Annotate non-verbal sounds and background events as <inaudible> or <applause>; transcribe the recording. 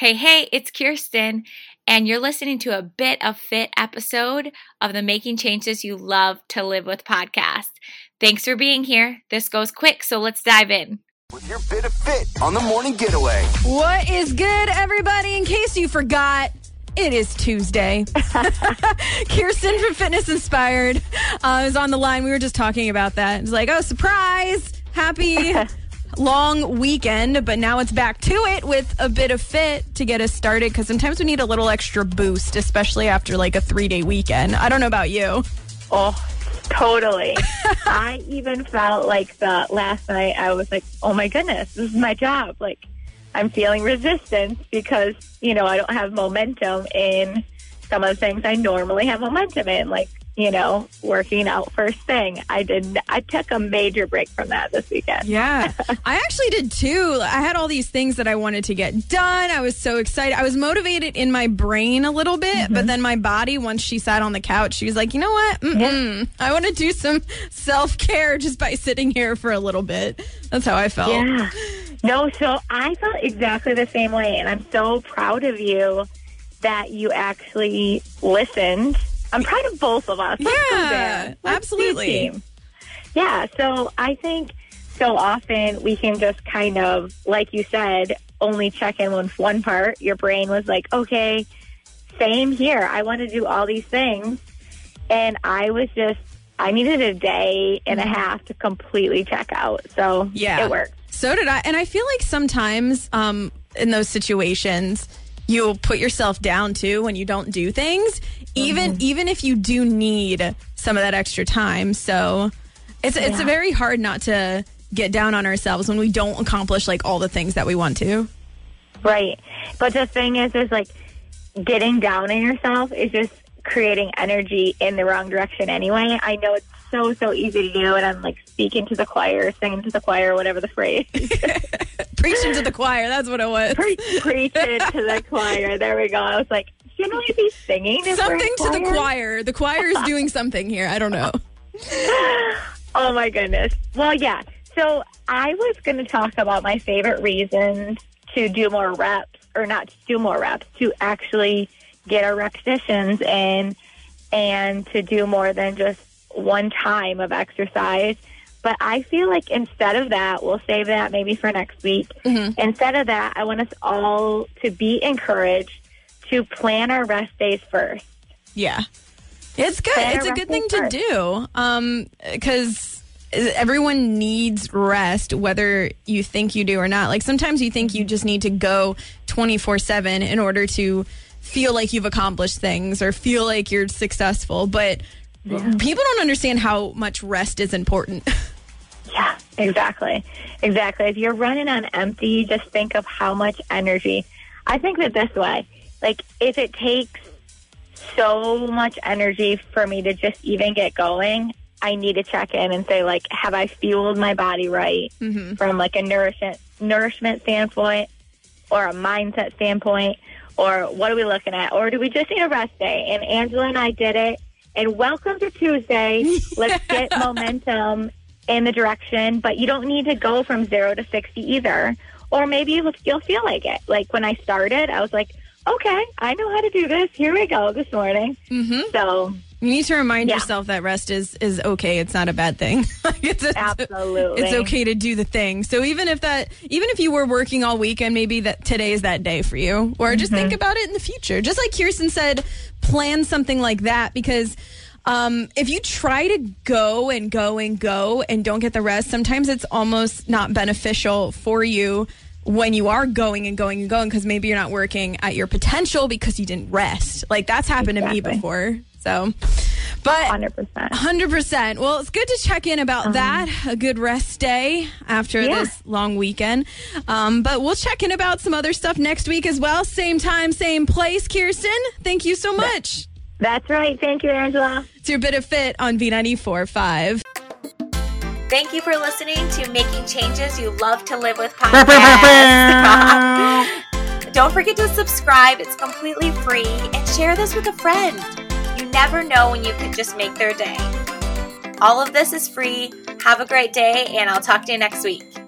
Hey, hey, it's Kirsten, and you're listening to a bit of fit episode of the Making Changes You Love to Live with podcast. Thanks for being here. This goes quick, so let's dive in. With your bit of fit on the morning getaway. What is good, everybody? In case you forgot, it is Tuesday. <laughs> Kirsten from Fitness Inspired uh, is on the line. We were just talking about that. It's like, oh, surprise! Happy <laughs> long weekend, but now it's back to it with a bit of fit to get us started because sometimes we need a little extra boost, especially after like a three day weekend. I don't know about you. Oh, totally. <laughs> I even felt like the last night I was like, oh my goodness, this is my job. Like, I'm feeling resistance because, you know, I don't have momentum in some of the things I normally have momentum in, like, you know, working out first thing. I did, I took a major break from that this weekend. Yeah, <laughs> I actually did too. I had all these things that I wanted to get done. I was so excited. I was motivated in my brain a little bit, Mm-hmm. but then my body, once she sat on the couch, she was like, you know what? Mm-mm. I want to do some self care just by sitting here for a little bit. That's how I felt. Yeah. No, so I felt exactly the same way. And I'm so proud of you that you actually listened. I'm proud of both of us. Let's Yeah, there. Let's be a absolutely. Yeah, so I think so often we can just kind of, like you said, only check in with one part. Your brain was like, okay, same here. I want to do all these things. And I was just, I needed a day and a half to completely check out. So Mm-hmm. Yeah. it worked. So did I. And I feel like sometimes um, in those situations, you'll put yourself down too when you don't do things, even mm-hmm. even if you do need some of that extra time. So it's it's very hard not to get down on ourselves when we don't accomplish like all the things that we want to. Right. But the thing is, is like getting down on yourself is just creating energy in the wrong direction anyway. I know it's so, so easy to do. And I'm like speaking to the choir, singing to the choir, whatever the phrase. <laughs> Preaching to the choir. That's what it was. Pre- <laughs> Preaching to the choir. There we go. I was like, shouldn't we be singing? Something in to the choir? The choir is doing <laughs> something here. I don't know. Oh my goodness. Well, yeah. So I was going to talk about my favorite reasons to do more reps, or not to do more reps, to actually get our repetitions in and to do more than just one time of exercise. But I feel like instead of that, we'll save that maybe for next week. Instead of that, I want us all to be encouraged to plan our rest days first. Yeah. It's good. Better It's a good thing rest to first. do. Um, because everyone needs rest, whether you think you do or not. Like sometimes you think you just need to go 24 7 in order to feel like you've accomplished things or feel like you're successful. But people don't understand how much rest is important. <laughs> Yeah, exactly. Exactly. If you're running on empty, just think of how much energy. I think that this way, like if it takes so much energy for me to just even get going, I need to check in and say like, have I fueled my body right mm-hmm. from like a nourishment nourishment standpoint or a mindset standpoint or what are we looking at? Or do we just need a rest day? And Angela and I did it. And welcome to Tuesday. Let's <laughs> get momentum in the direction, but you don't need to go from zero to 60 either. Or maybe you'll, you'll feel like it. Like when I started, I was like, okay, I know how to do this. Here we go this morning. Mm-hmm. So, You need to remind Yeah. yourself that rest is is okay. It's not a bad thing. <laughs> It's, it's- Absolutely. it's okay to do the thing. So even if that, even if you were working all weekend, maybe that today is that day for you, or just Mm-hmm. think about it in the future. Just like Kirsten said, plan something like that because. Um, if you try to go and go and go and don't get the rest, sometimes it's almost not beneficial for you when you are going and going and going because maybe you're not working at your potential because you didn't rest. Like that's happened to me before. So, but 100%. Hundred percent. Well, it's good to check in about that. A good rest day after Yeah. this long weekend. Um, but we'll check in about some other stuff next week as well. Same time, same place. Kirsten, thank you so much. That's right. Thank you, Angela. It's your bit of fit on B ninety four five. Thank you for listening to Making Changes You Love to Live with podcast. <laughs> Don't forget to subscribe, it's completely free, and share this with a friend. Never know when you could just make their day. All of this is free. Have a great day, and I'll talk to you next week.